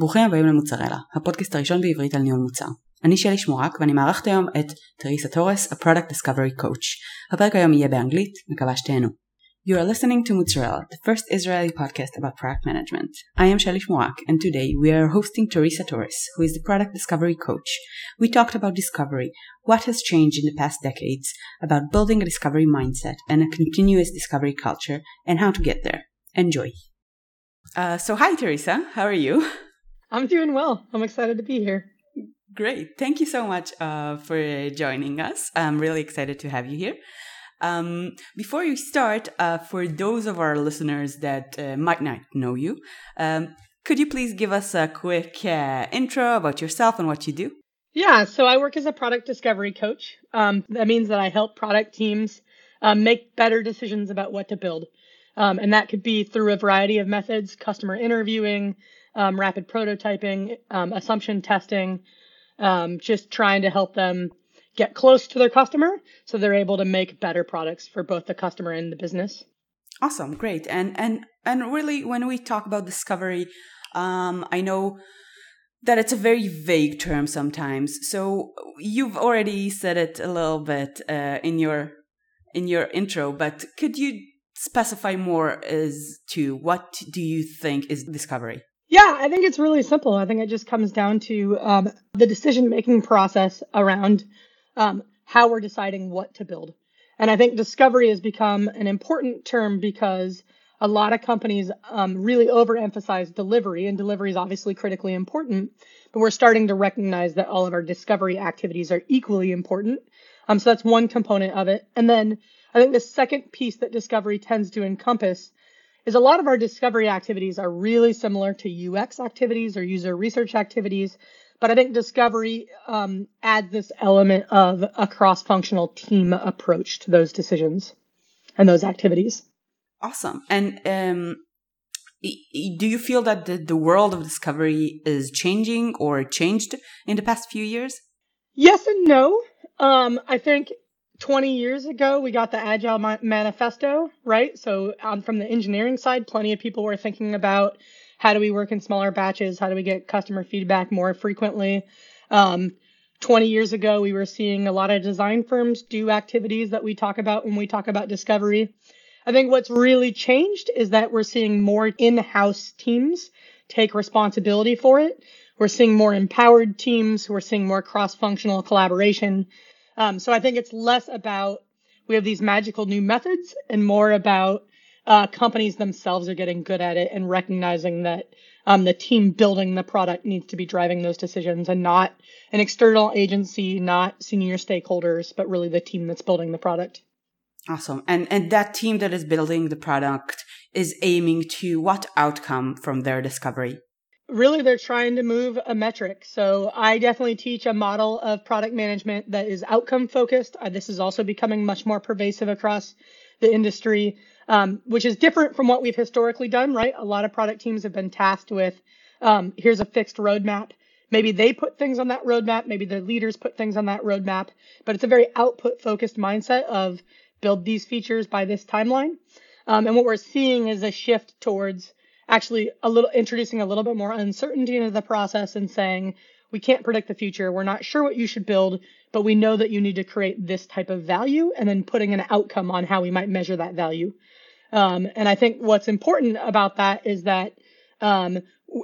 ברוכים הבאים למוצרלה, הפודקאסט הראשון בעברית על ניהול מוצר. אני שלי שמורק ואני מארחת היום את תריסה תורס, a product Discovery Coach. הפרק היום יהיה באנגלית, מקווה שתהנו. You are listening to Mozzarella, the first Israeli podcast about product management. I am Shelly Shmorak, and today we are hosting Teresa Torres, who is the product discovery coach. We talked about discovery, what has changed in the past decades, about building a discovery mindset and a continuous discovery culture, and how to get there. Enjoy. Uh, so, hi, Teresa. How are you? I'm doing well. I'm excited to be here. Great. Thank you so much uh, for joining us. I'm really excited to have you here. Um, before you start, uh, for those of our listeners that uh, might not know you, um, could you please give us a quick uh, intro about yourself and what you do? Yeah, so I work as a product discovery coach. Um, that means that I help product teams um, make better decisions about what to build. Um, and that could be through a variety of methods customer interviewing, um, rapid prototyping, um, assumption testing, um, just trying to help them get close to their customer so they're able to make better products for both the customer and the business. Awesome, great. And and and really when we talk about discovery, um, I know that it's a very vague term sometimes. So you've already said it a little bit uh, in your in your intro, but could you specify more as to what do you think is discovery? Yeah, I think it's really simple. I think it just comes down to um, the decision making process around um, how we're deciding what to build. And I think discovery has become an important term because a lot of companies um, really overemphasize delivery, and delivery is obviously critically important. But we're starting to recognize that all of our discovery activities are equally important. Um, so that's one component of it. And then I think the second piece that discovery tends to encompass is a lot of our discovery activities are really similar to UX activities or user research activities. But I think discovery um, adds this element of a cross functional team approach to those decisions and those activities. Awesome. And um, do you feel that the, the world of discovery is changing or changed in the past few years? Yes and no. Um, I think 20 years ago, we got the Agile Ma- Manifesto, right? So, um, from the engineering side, plenty of people were thinking about how do we work in smaller batches? How do we get customer feedback more frequently? Um, 20 years ago, we were seeing a lot of design firms do activities that we talk about when we talk about discovery. I think what's really changed is that we're seeing more in house teams take responsibility for it. We're seeing more empowered teams. We're seeing more cross functional collaboration. Um, so I think it's less about we have these magical new methods and more about uh, companies themselves are getting good at it and recognizing that um, the team building the product needs to be driving those decisions and not an external agency, not senior stakeholders, but really the team that's building the product. Awesome. And and that team that is building the product is aiming to what outcome from their discovery? Really, they're trying to move a metric. So I definitely teach a model of product management that is outcome focused. Uh, this is also becoming much more pervasive across the industry, um, which is different from what we've historically done, right? A lot of product teams have been tasked with um, here's a fixed roadmap. Maybe they put things on that roadmap. Maybe their leaders put things on that roadmap. But it's a very output focused mindset of build these features by this timeline. Um, and what we're seeing is a shift towards actually a little introducing a little bit more uncertainty into the process and saying we can't predict the future. We're not sure what you should build, but we know that you need to create this type of value and then putting an outcome on how we might measure that value. Um, and I think what's important about that is that um,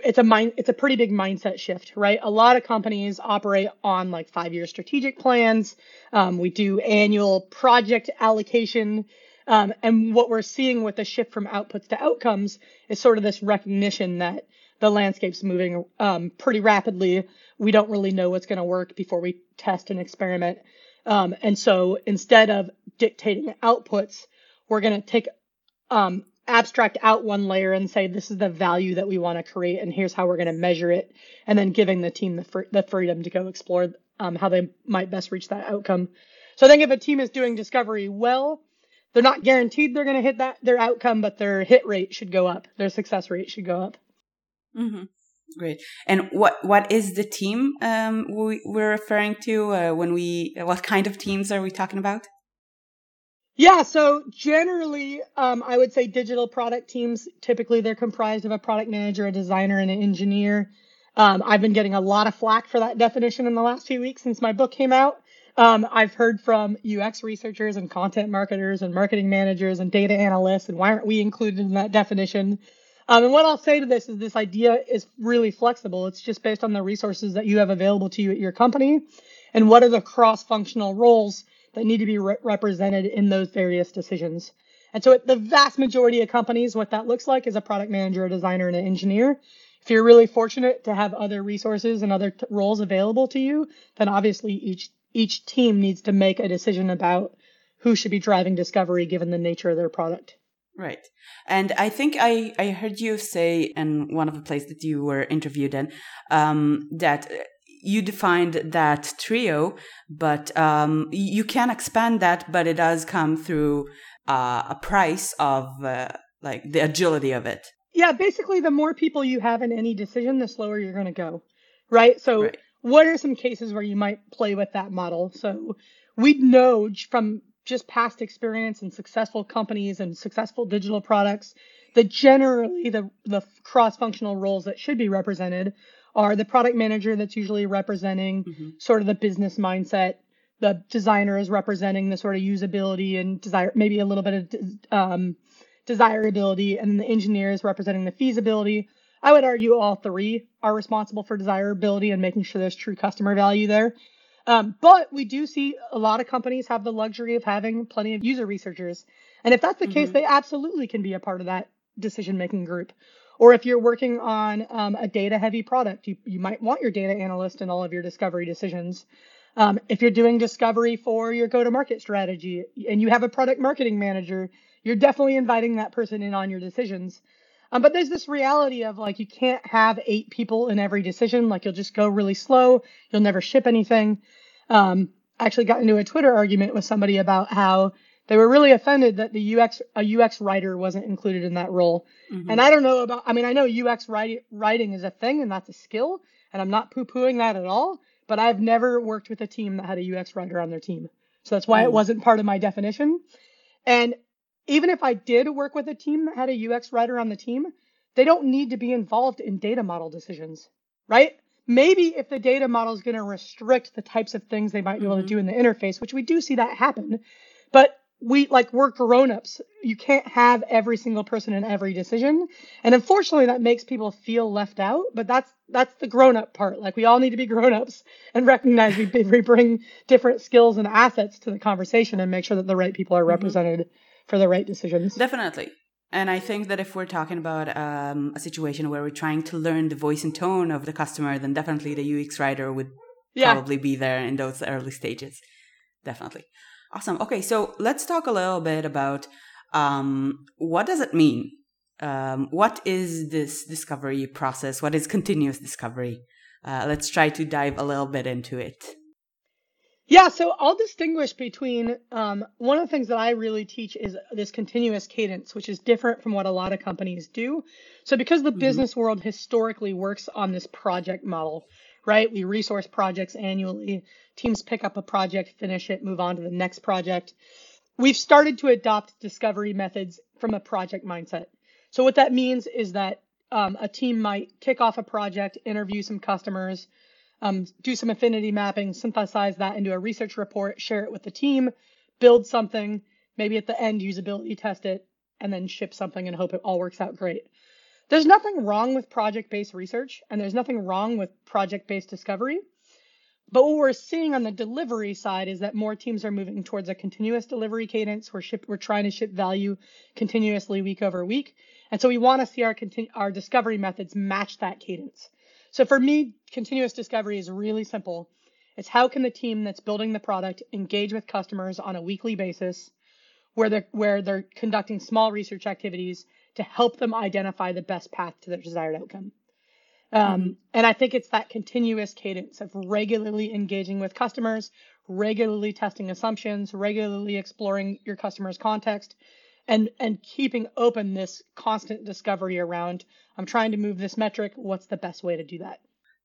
it's a mind, it's a pretty big mindset shift, right? A lot of companies operate on like five year strategic plans. Um, we do annual project allocation. Um, and what we're seeing with the shift from outputs to outcomes is sort of this recognition that the landscape's moving um, pretty rapidly. We don't really know what's going to work before we test and experiment. Um, and so instead of dictating outputs, we're going to take um, abstract out one layer and say this is the value that we want to create and here's how we're going to measure it and then giving the team the, fr- the freedom to go explore um, how they might best reach that outcome so i think if a team is doing discovery well they're not guaranteed they're going to hit that their outcome but their hit rate should go up their success rate should go up mm-hmm. great and what what is the team um, we, we're referring to uh, when we what kind of teams are we talking about yeah, so generally, um, I would say digital product teams, typically they're comprised of a product manager, a designer, and an engineer. Um, I've been getting a lot of flack for that definition in the last few weeks since my book came out. Um, I've heard from UX researchers and content marketers and marketing managers and data analysts, and why aren't we included in that definition? Um, and what I'll say to this is this idea is really flexible. It's just based on the resources that you have available to you at your company and what are the cross functional roles that need to be re- represented in those various decisions. And so, at the vast majority of companies, what that looks like is a product manager, a designer, and an engineer. If you're really fortunate to have other resources and other t- roles available to you, then obviously each each team needs to make a decision about who should be driving discovery given the nature of their product. Right. And I think I, I heard you say in one of the places that you were interviewed in um, that you defined that trio, but um, you can expand that, but it does come through uh, a price of uh, like the agility of it. Yeah, basically, the more people you have in any decision, the slower you're going to go. Right. So right what are some cases where you might play with that model? So we know from just past experience and successful companies and successful digital products that generally the, the cross-functional roles that should be represented are the product manager that's usually representing mm-hmm. sort of the business mindset the designer is representing the sort of usability and desire maybe a little bit of um, desirability and then the engineer is representing the feasibility I would argue all three are responsible for desirability and making sure there's true customer value there. Um, but we do see a lot of companies have the luxury of having plenty of user researchers. And if that's the mm-hmm. case, they absolutely can be a part of that decision making group. Or if you're working on um, a data heavy product, you, you might want your data analyst in all of your discovery decisions. Um, if you're doing discovery for your go to market strategy and you have a product marketing manager, you're definitely inviting that person in on your decisions. Um, but there's this reality of like you can't have eight people in every decision. Like you'll just go really slow. You'll never ship anything. Um, I actually got into a Twitter argument with somebody about how they were really offended that the UX a UX writer wasn't included in that role. Mm-hmm. And I don't know about. I mean, I know UX write, writing is a thing and that's a skill, and I'm not poo pooing that at all. But I've never worked with a team that had a UX writer on their team, so that's why mm. it wasn't part of my definition. And even if I did work with a team that had a UX writer on the team, they don't need to be involved in data model decisions, right? Maybe if the data model is going to restrict the types of things they might be able to mm-hmm. do in the interface, which we do see that happen, but we like we're grown-ups. You can't have every single person in every decision. And unfortunately that makes people feel left out, but that's that's the grown-up part. Like we all need to be grown-ups and recognize we, we bring different skills and assets to the conversation and make sure that the right people are mm-hmm. represented. Mm-hmm for the right decisions. Definitely. And I think that if we're talking about um, a situation where we're trying to learn the voice and tone of the customer, then definitely the UX writer would yeah. probably be there in those early stages. Definitely. Awesome. Okay, so let's talk a little bit about um, what does it mean? Um, what is this discovery process? What is continuous discovery? Uh, let's try to dive a little bit into it. Yeah, so I'll distinguish between um, one of the things that I really teach is this continuous cadence, which is different from what a lot of companies do. So, because the mm-hmm. business world historically works on this project model, right? We resource projects annually, teams pick up a project, finish it, move on to the next project. We've started to adopt discovery methods from a project mindset. So, what that means is that um, a team might kick off a project, interview some customers, um, do some affinity mapping, synthesize that into a research report, share it with the team, build something, maybe at the end usability test it, and then ship something and hope it all works out great. There's nothing wrong with project based research, and there's nothing wrong with project based discovery. But what we're seeing on the delivery side is that more teams are moving towards a continuous delivery cadence. We're ship, we're trying to ship value continuously week over week. And so we want to see our continu- our discovery methods match that cadence. So for me, continuous discovery is really simple. It's how can the team that's building the product engage with customers on a weekly basis where they're, where they're conducting small research activities to help them identify the best path to their desired outcome. Um. And I think it's that continuous cadence of regularly engaging with customers, regularly testing assumptions, regularly exploring your customer's context, and and keeping open this constant discovery around i'm trying to move this metric what's the best way to do that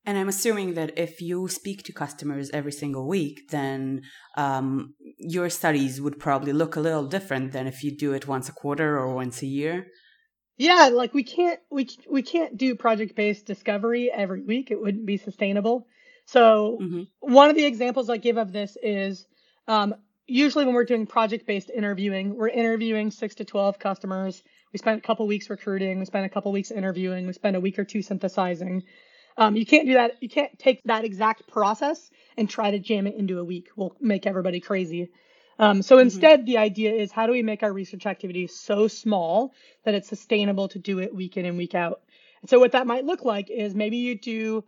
and i'm assuming that if you speak to customers every single week then um, your studies would probably look a little different than if you do it once a quarter or once a year Yeah, like we can't we we can't do project based discovery every week. It wouldn't be sustainable. So mm-hmm. one of the examples I give of this is um, usually when we're doing project based interviewing, we're interviewing six to 12 customers. We spend a couple weeks recruiting. We spend a couple weeks interviewing. We spend a week or two synthesizing. Um, you can't do that. You can't take that exact process and try to jam it into a week. We'll make everybody crazy. Um, so mm-hmm. instead, mm-hmm. the idea is how do we make our research activities so small that it's sustainable to do it week in and week out? And so what that might look like is maybe you do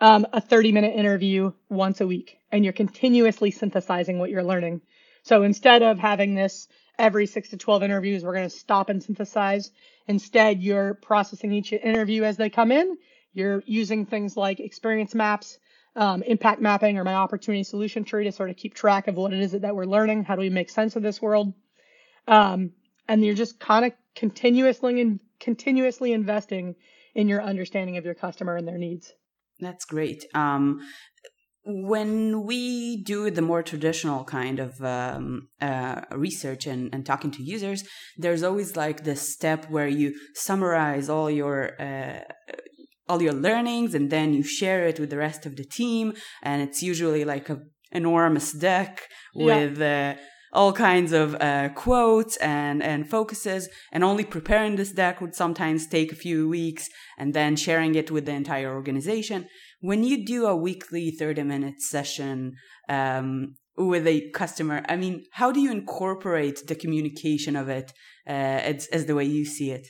um, a 30 minute interview once a week and you're continuously synthesizing what you're learning. So instead of having this every six to 12 interviews, we're going to stop and synthesize. Instead, you're processing each interview as they come in. You're using things like experience maps, um, impact mapping, or my opportunity solution tree to sort of keep track of what it is that we're learning. How do we make sense of this world? Um, and you're just kind of continuously and continuously investing in your understanding of your customer and their needs. That's great. Um, when we do the more traditional kind of um, uh, research and, and talking to users, there's always like this step where you summarize all your uh, all your learnings and then you share it with the rest of the team, and it's usually like a enormous deck with. Yeah. Uh, all kinds of uh, quotes and, and focuses, and only preparing this deck would sometimes take a few weeks, and then sharing it with the entire organization. When you do a weekly 30 minute session um, with a customer, I mean, how do you incorporate the communication of it uh, as, as the way you see it?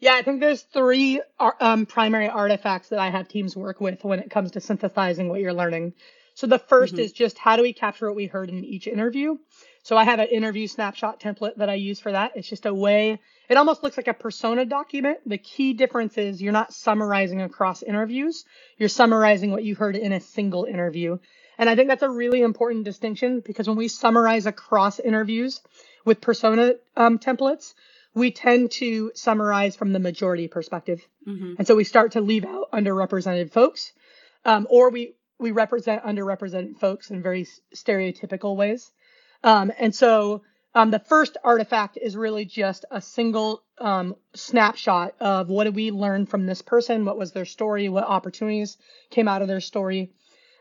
Yeah, I think there's three um, primary artifacts that I have teams work with when it comes to synthesizing what you're learning. So the 1st mm-hmm. is just how do we capture what we heard in each interview? So I have an interview snapshot template that I use for that. It's just a way, it almost looks like a persona document. The key difference is you're not summarizing across interviews. You're summarizing what you heard in a single interview. And I think that's a really important distinction because when we summarize across interviews with persona um, templates, we tend to summarize from the majority perspective. Mm-hmm. And so we start to leave out underrepresented folks, um, or we, we represent underrepresented folks in very stereotypical ways. Um, and so um, the first artifact is really just a single um, snapshot of what did we learn from this person, what was their story, what opportunities came out of their story.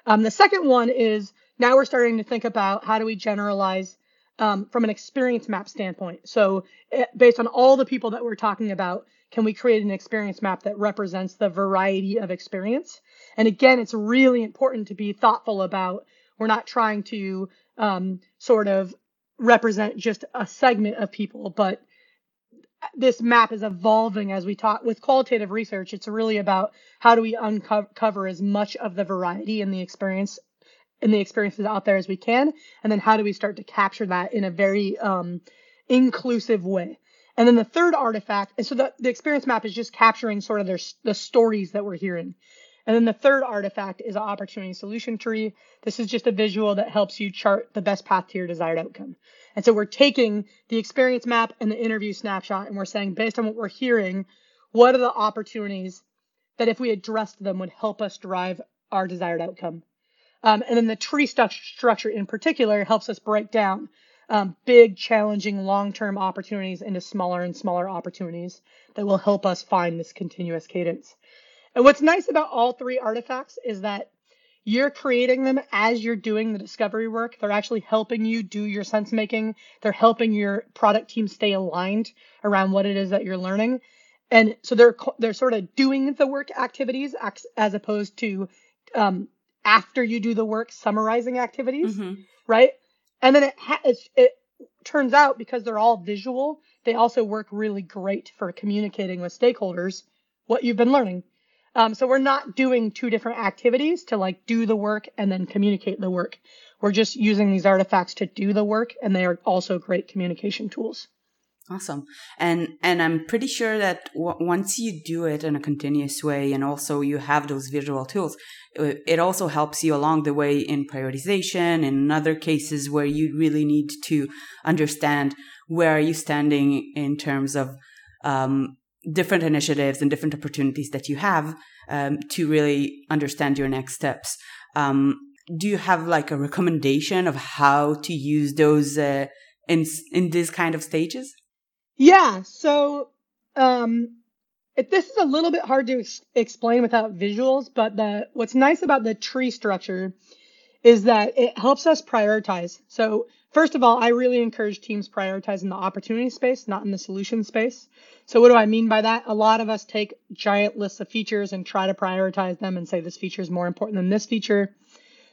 Um, the second one is now we're starting to think about how do we generalize um, from an experience map standpoint. So it, eh, based on all the people that we're talking about, can we create an experience map that represents the variety of experience? And again, it's really important to be thoughtful about we're not trying to um, sort of represent just a segment of people, but this map is evolving as we talk with qualitative research. It's really about how do we uncover as much of the variety in the experience in the experiences out there as we can, and then how do we start to capture that in a very um, inclusive way. And then the third artifact, and so the, the experience map is just capturing sort of their, the stories that we're hearing. And then the third artifact is an opportunity solution tree. This is just a visual that helps you chart the best path to your desired outcome. And so we're taking the experience map and the interview snapshot and we're saying, based on what we're hearing, what are the opportunities that if we addressed them would help us drive our desired outcome? Um, and then the tree structure in particular helps us break down um, big, challenging, long-term opportunities into smaller and smaller opportunities that will help us find this continuous cadence. And what's nice about all three artifacts is that you're creating them as you're doing the discovery work. They're actually helping you do your sense making. They're helping your product team stay aligned around what it is that you're learning. And so they're they're sort of doing the work activities as opposed to um, after you do the work summarizing activities, mm-hmm. right? And then it, ha- it turns out because they're all visual, they also work really great for communicating with stakeholders what you've been learning. Um, so we're not doing two different activities to like do the work and then communicate the work. We're just using these artifacts to do the work and they are also great communication tools. Awesome. And, and I'm pretty sure that w- once you do it in a continuous way and also you have those visual tools, it also helps you along the way in prioritization in other cases where you really need to understand where are you standing in terms of um, different initiatives and different opportunities that you have um, to really understand your next steps. Um, do you have like a recommendation of how to use those uh, in in these kind of stages? Yeah. So um, it, this is a little bit hard to ex- explain without visuals, but the what's nice about the tree structure is that it helps us prioritize. So first of all, I really encourage teams prioritize in the opportunity space, not in the solution space. So what do I mean by that? A lot of us take giant lists of features and try to prioritize them and say this feature is more important than this feature.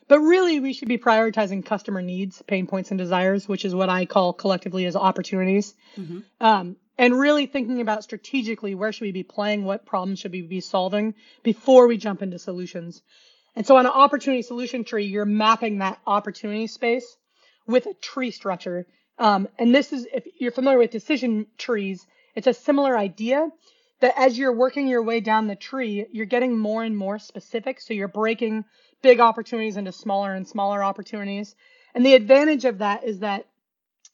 But really, we should be prioritizing customer needs, pain points, and desires, which is what I call collectively as opportunities. Mm-hmm. Um, and really thinking about strategically where should we be playing, what problems should we be solving before we jump into solutions. And so on an opportunity solution tree, you're mapping that opportunity space with a tree structure. Um, and this is, if you're familiar with decision trees, it's a similar idea that as you're working your way down the tree, you're getting more and more specific. So you're breaking big opportunities into smaller and smaller opportunities. And the advantage of that is that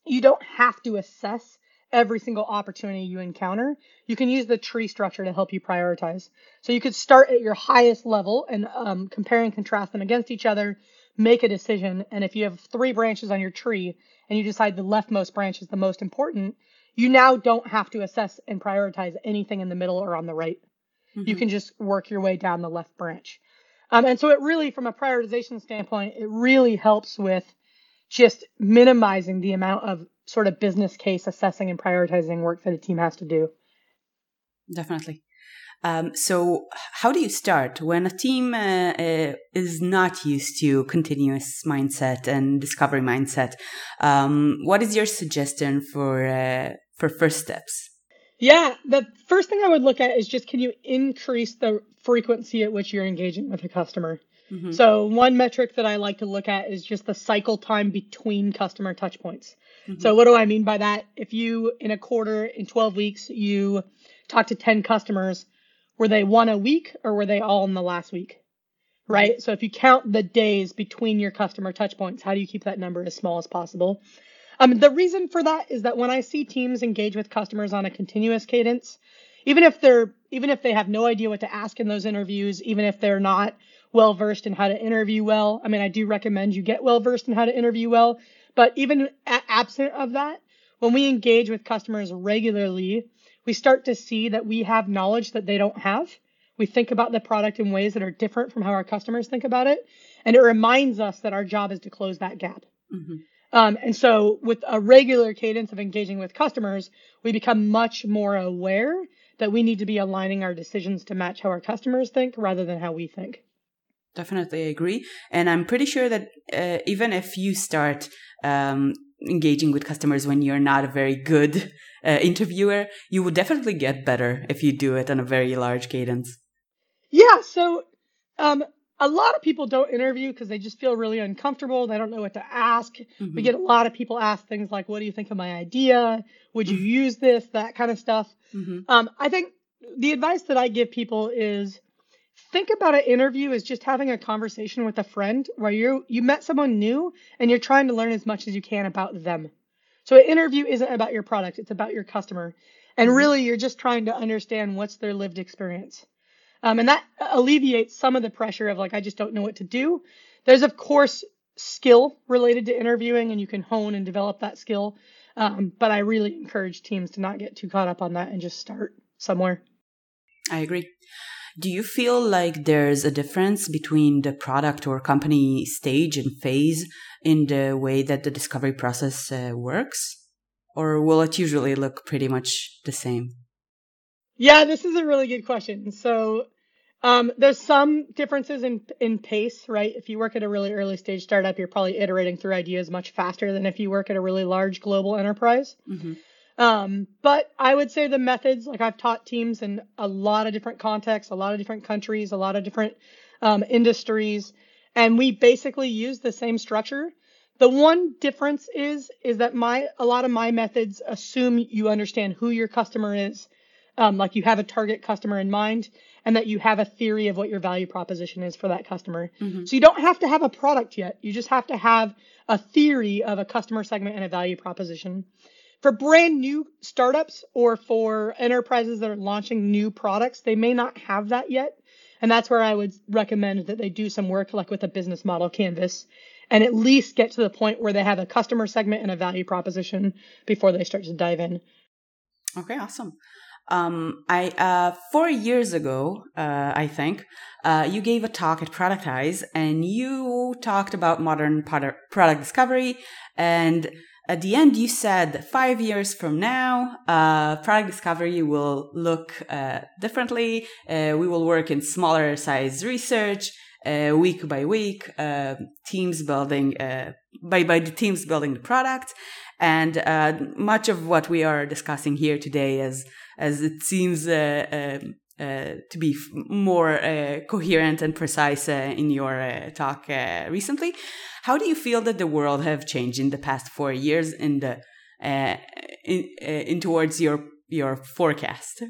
you don't have to assess every single opportunity you encounter. You can use the tree structure to help you prioritize. So you could start at your highest level and um, compare and contrast them against each other, make a decision. And if you have three branches on your tree and you decide the leftmost branch is the most important, you now don't have to assess and prioritize anything in the middle or on the right. Mm-hmm. You can just work your way down the left branch. Um, and so it really, from a prioritization standpoint, it really helps with just minimizing the amount of sort of business case assessing and prioritizing work that a team has to do. Definitely. Um, so, how do you start when a team uh, uh, is not used to continuous mindset and discovery mindset? Um, what is your suggestion for uh, for first steps? Yeah, the first thing I would look at is just can you increase the frequency at which you're engaging with a customer? Mm-hmm. So one metric that I like to look at is just the cycle time between customer touchpoints. Mm-hmm. So what do I mean by that? If you in a quarter in 12 weeks you talk to 10 customers, were they one a week or were they all in the last week? Right? So if you count the days between your customer touchpoints, how do you keep that number as small as possible? Um, the reason for that is that when I see teams engage with customers on a continuous cadence, even if they're even if they have no idea what to ask in those interviews, even if they're not well versed in how to interview well. I mean, I do recommend you get well versed in how to interview well, but even absent of that, when we engage with customers regularly, we start to see that we have knowledge that they don't have. We think about the product in ways that are different from how our customers think about it. And it reminds us that our job is to close that gap. Mm-hmm. Um, and so with a regular cadence of engaging with customers, we become much more aware that we need to be aligning our decisions to match how our customers think rather than how we think. Definitely agree. And I'm pretty sure that uh, even if you start um, engaging with customers when you're not a very good uh, interviewer, you would definitely get better if you do it on a very large cadence. Yeah. So, um, a lot of people don't interview because they just feel really uncomfortable. They don't know what to ask. Mm-hmm. We get a lot of people ask things like, "What do you think of my idea? Would you mm-hmm. use this?" That kind of stuff. Mm-hmm. Um, I think the advice that I give people is think about an interview as just having a conversation with a friend where you you met someone new and you're trying to learn as much as you can about them. So an interview isn't about your product, it's about your customer. And mm-hmm. really you're just trying to understand what's their lived experience. Um, and that alleviates some of the pressure of like I just don't know what to do. There's of course skill related to interviewing and you can hone and develop that skill. Um, but I really encourage teams to not get too caught up on that and just start somewhere. I agree. Do you feel like there's a difference between the product or company stage and phase in the way that the discovery process uh, works? Or will it usually look pretty much the same? Yeah, this is a really good question. So, um, there's some differences in in pace, right? If you work at a really early stage startup, you're probably iterating through ideas much faster than if you work at a really large global enterprise. Mm-hmm. Um, but I would say the methods, like I've taught teams in a lot of different contexts, a lot of different countries, a lot of different um, industries, and we basically use the same structure. The one difference is is that my a lot of my methods assume you understand who your customer is, um, like you have a target customer in mind, and that you have a theory of what your value proposition is for that customer. Mm-hmm. So you don't have to have a product yet. You just have to have a theory of a customer segment and a value proposition for brand new startups or for enterprises that are launching new products, they may not have that yet. And that's where I would recommend that they do some work like with a business model canvas and at least get to the point where they have a customer segment and a value proposition before they start to dive in. Okay, awesome. Um, I uh, four years ago, uh, I think, uh, you gave a talk at Productize, and you talked about modern product, product discovery. And at the end, you said five years from now, uh, product discovery will look uh, differently. Uh, we will work in smaller size research. Week by week, teams building by by the teams building the product, and much of what we are discussing here today is as it seems uh, uh, to be more uh, coherent and precise uh, in your uh, talk uh, recently. How do you feel that the world have changed in the past four years in the in, in towards your your forecast?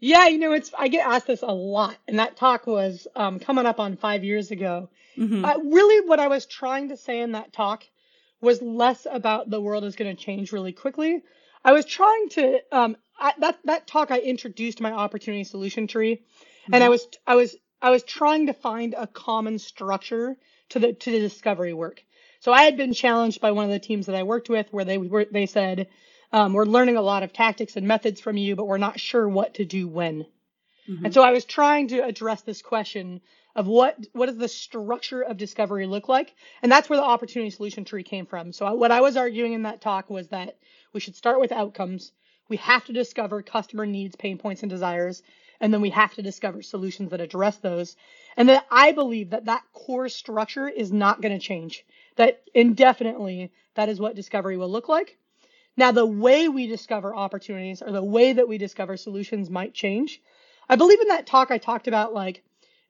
Yeah, you know, it's I get asked this a lot, and that talk was um, coming up on five years ago. Mm-hmm. really, what I was trying to say in that talk was less about the world is going to change really quickly. I was trying to um, I, that that talk I introduced my opportunity solution tree, mm-hmm. and I was I was I was trying to find a common structure to the to the discovery work. So I had been challenged by one of the teams that I worked with, where they were they said, um, "We're learning a lot of tactics and methods from you, but we're not sure what to do when." Mm-hmm. And so I was trying to address this question of what what does the structure of discovery look like, and that's where the opportunity solution tree came from. So what I was arguing in that talk was that we should start with outcomes we have to discover customer needs, pain points, and desires, and then we have to discover solutions that address those. And that I believe that that core structure is not going to change. That indefinitely, that is what discovery will look like. Now, the way we discover opportunities or the way that we discover solutions might change. I believe in that talk I talked about like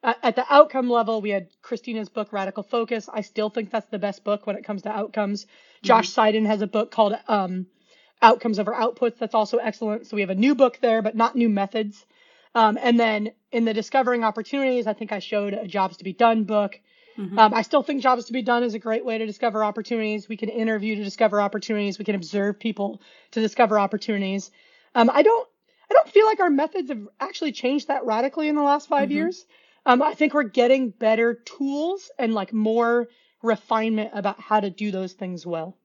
at the outcome level, we had Christina's book, Radical Focus. I still think that's the best book when it comes to outcomes. Josh mm-hmm. Seiden has a book called um, outcomes over outputs. That's also excellent. So we have a new book there, but not new methods. Um, and then in the discovering opportunities, I think I showed a jobs to be done book. Mm-hmm. Um, I still think jobs to be done is a great way to discover opportunities. We can interview to discover opportunities. We can observe people to discover opportunities. Um, I don't, I don't feel like our methods have actually changed that radically in the last 5 mm-hmm. years. Um, I think we're getting better tools and like more refinement about how to do those things well.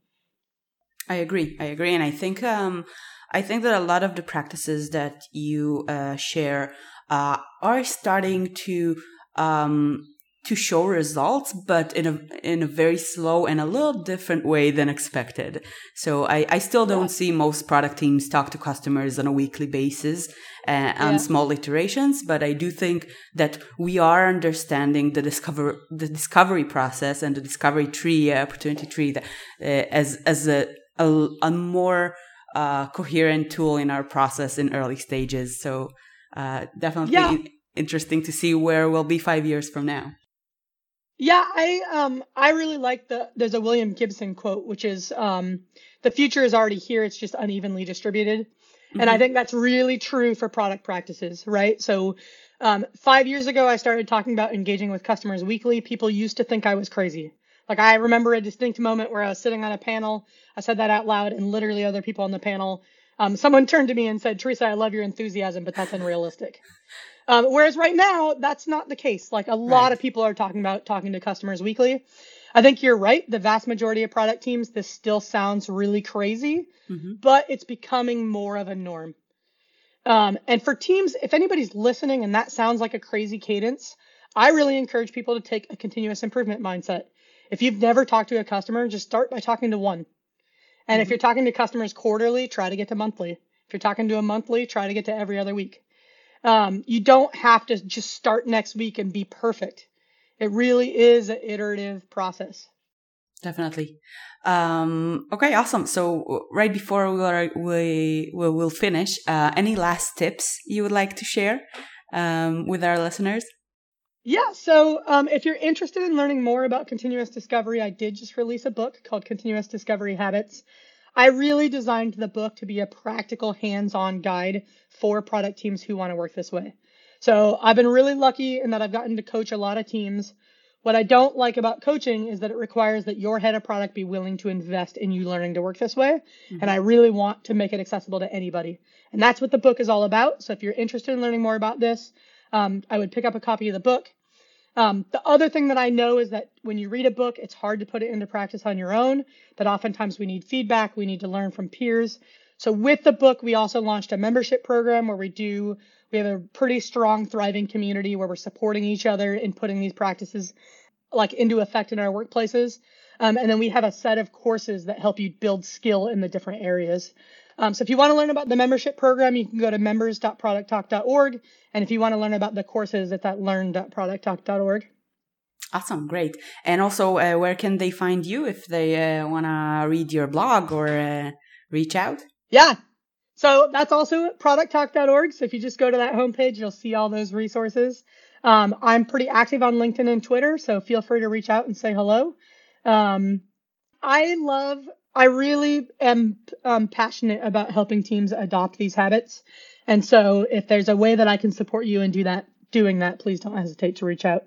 I agree. I agree, and I think um, I think that a lot of the practices that you uh, share uh, are starting to um, to show results, but in a in a very slow and a little different way than expected. So I, I still don't yeah. see most product teams talk to customers on a weekly basis uh, on yeah. small iterations, but I do think that we are understanding the discover the discovery process and the discovery tree, uh, opportunity tree, that, uh, as as a a, a more uh, coherent tool in our process in early stages. So uh, definitely yeah. interesting to see where we'll be five years from now. Yeah, I um I really like the there's a William Gibson quote which is um the future is already here it's just unevenly distributed. Mm-hmm. And I mm-hmm. think that's really true for product practices, right? So um, five years ago, I started talking about engaging with customers weekly. People used to think I was crazy. Like I remember a distinct moment where I was sitting on a panel. I said that out loud, and literally other people on the panel, um, someone turned to me and said, "Teresa, I love your enthusiasm, but that's unrealistic." Um, whereas right now, that's not the case. Like a lot right. of people are talking about talking to customers weekly. I think you're right. The vast majority of product teams, this still sounds really crazy, mm-hmm. but it's becoming more of a norm. Um, and for teams, if anybody's listening and that sounds like a crazy cadence, I really encourage people to take a continuous improvement mindset. If you've never talked to a customer, just start by talking to one. And mm-hmm. if you're talking to customers quarterly, try to get to monthly. If you're talking to a monthly, try to get to every other week. Um, you don't have to just start next week and be perfect. It really is an iterative process. Definitely. Um, okay, awesome. So right before we are, we, we will finish, uh, any last tips you would like to share um, with our listeners? Yeah, so um, if you're interested in learning more about continuous discovery, I did just release a book called Continuous Discovery Habits. I really designed the book to be a practical, hands on guide for product teams who want to work this way. So I've been really lucky in that I've gotten to coach a lot of teams. What I don't like about coaching is that it requires that your head of product be willing to invest in you learning to work this way. Mm-hmm. And I really want to make it accessible to anybody. And that's what the book is all about. So if you're interested in learning more about this, um, I would pick up a copy of the book. Um, the other thing that I know is that when you read a book, it's hard to put it into practice on your own, that oftentimes we need feedback, we need to learn from peers. So with the book, we also launched a membership program where we do we have a pretty strong, thriving community where we're supporting each other in putting these practices like into effect in our workplaces. Um, and then we have a set of courses that help you build skill in the different areas. Um, so if you want to learn about the membership program, you can go to members.producttalk.org. And if you want to learn about the courses, it's at learn.producttalk.org. Awesome, great. And also, uh, where can they find you if they uh, want to read your blog or uh, reach out? Yeah. So that's also at producttalk.org. So if you just go to that homepage, you'll see all those resources. Um, I'm pretty active on LinkedIn and Twitter, so feel free to reach out and say hello. Um, I love, I really am um, passionate about helping teams adopt these habits. And so if there's a way that I can support you and do that, doing that, please don't hesitate to reach out.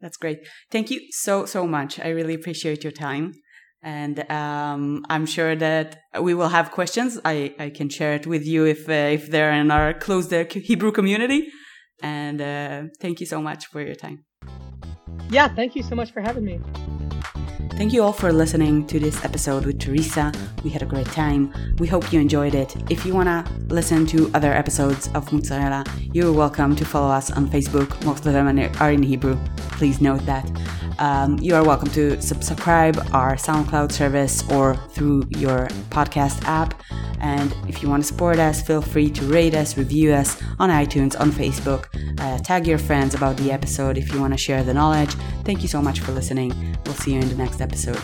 That's great. Thank you so, so much. I really appreciate your time. And um, I'm sure that we will have questions. I, I can share it with you if uh, if they're in our closed uh, Hebrew community. And uh, thank you so much for your time. Yeah, thank you so much for having me. Thank you all for listening to this episode with Teresa. We had a great time. We hope you enjoyed it. If you want to listen to other episodes of Mozzarella, you're welcome to follow us on Facebook. Most of them are in Hebrew. Please note that. Um, you are welcome to subscribe our SoundCloud service or through your podcast app. And if you want to support us, feel free to rate us, review us on iTunes, on Facebook. Uh, tag your friends about the episode if you want to share the knowledge. Thank you so much for listening. We'll see you in the next episode.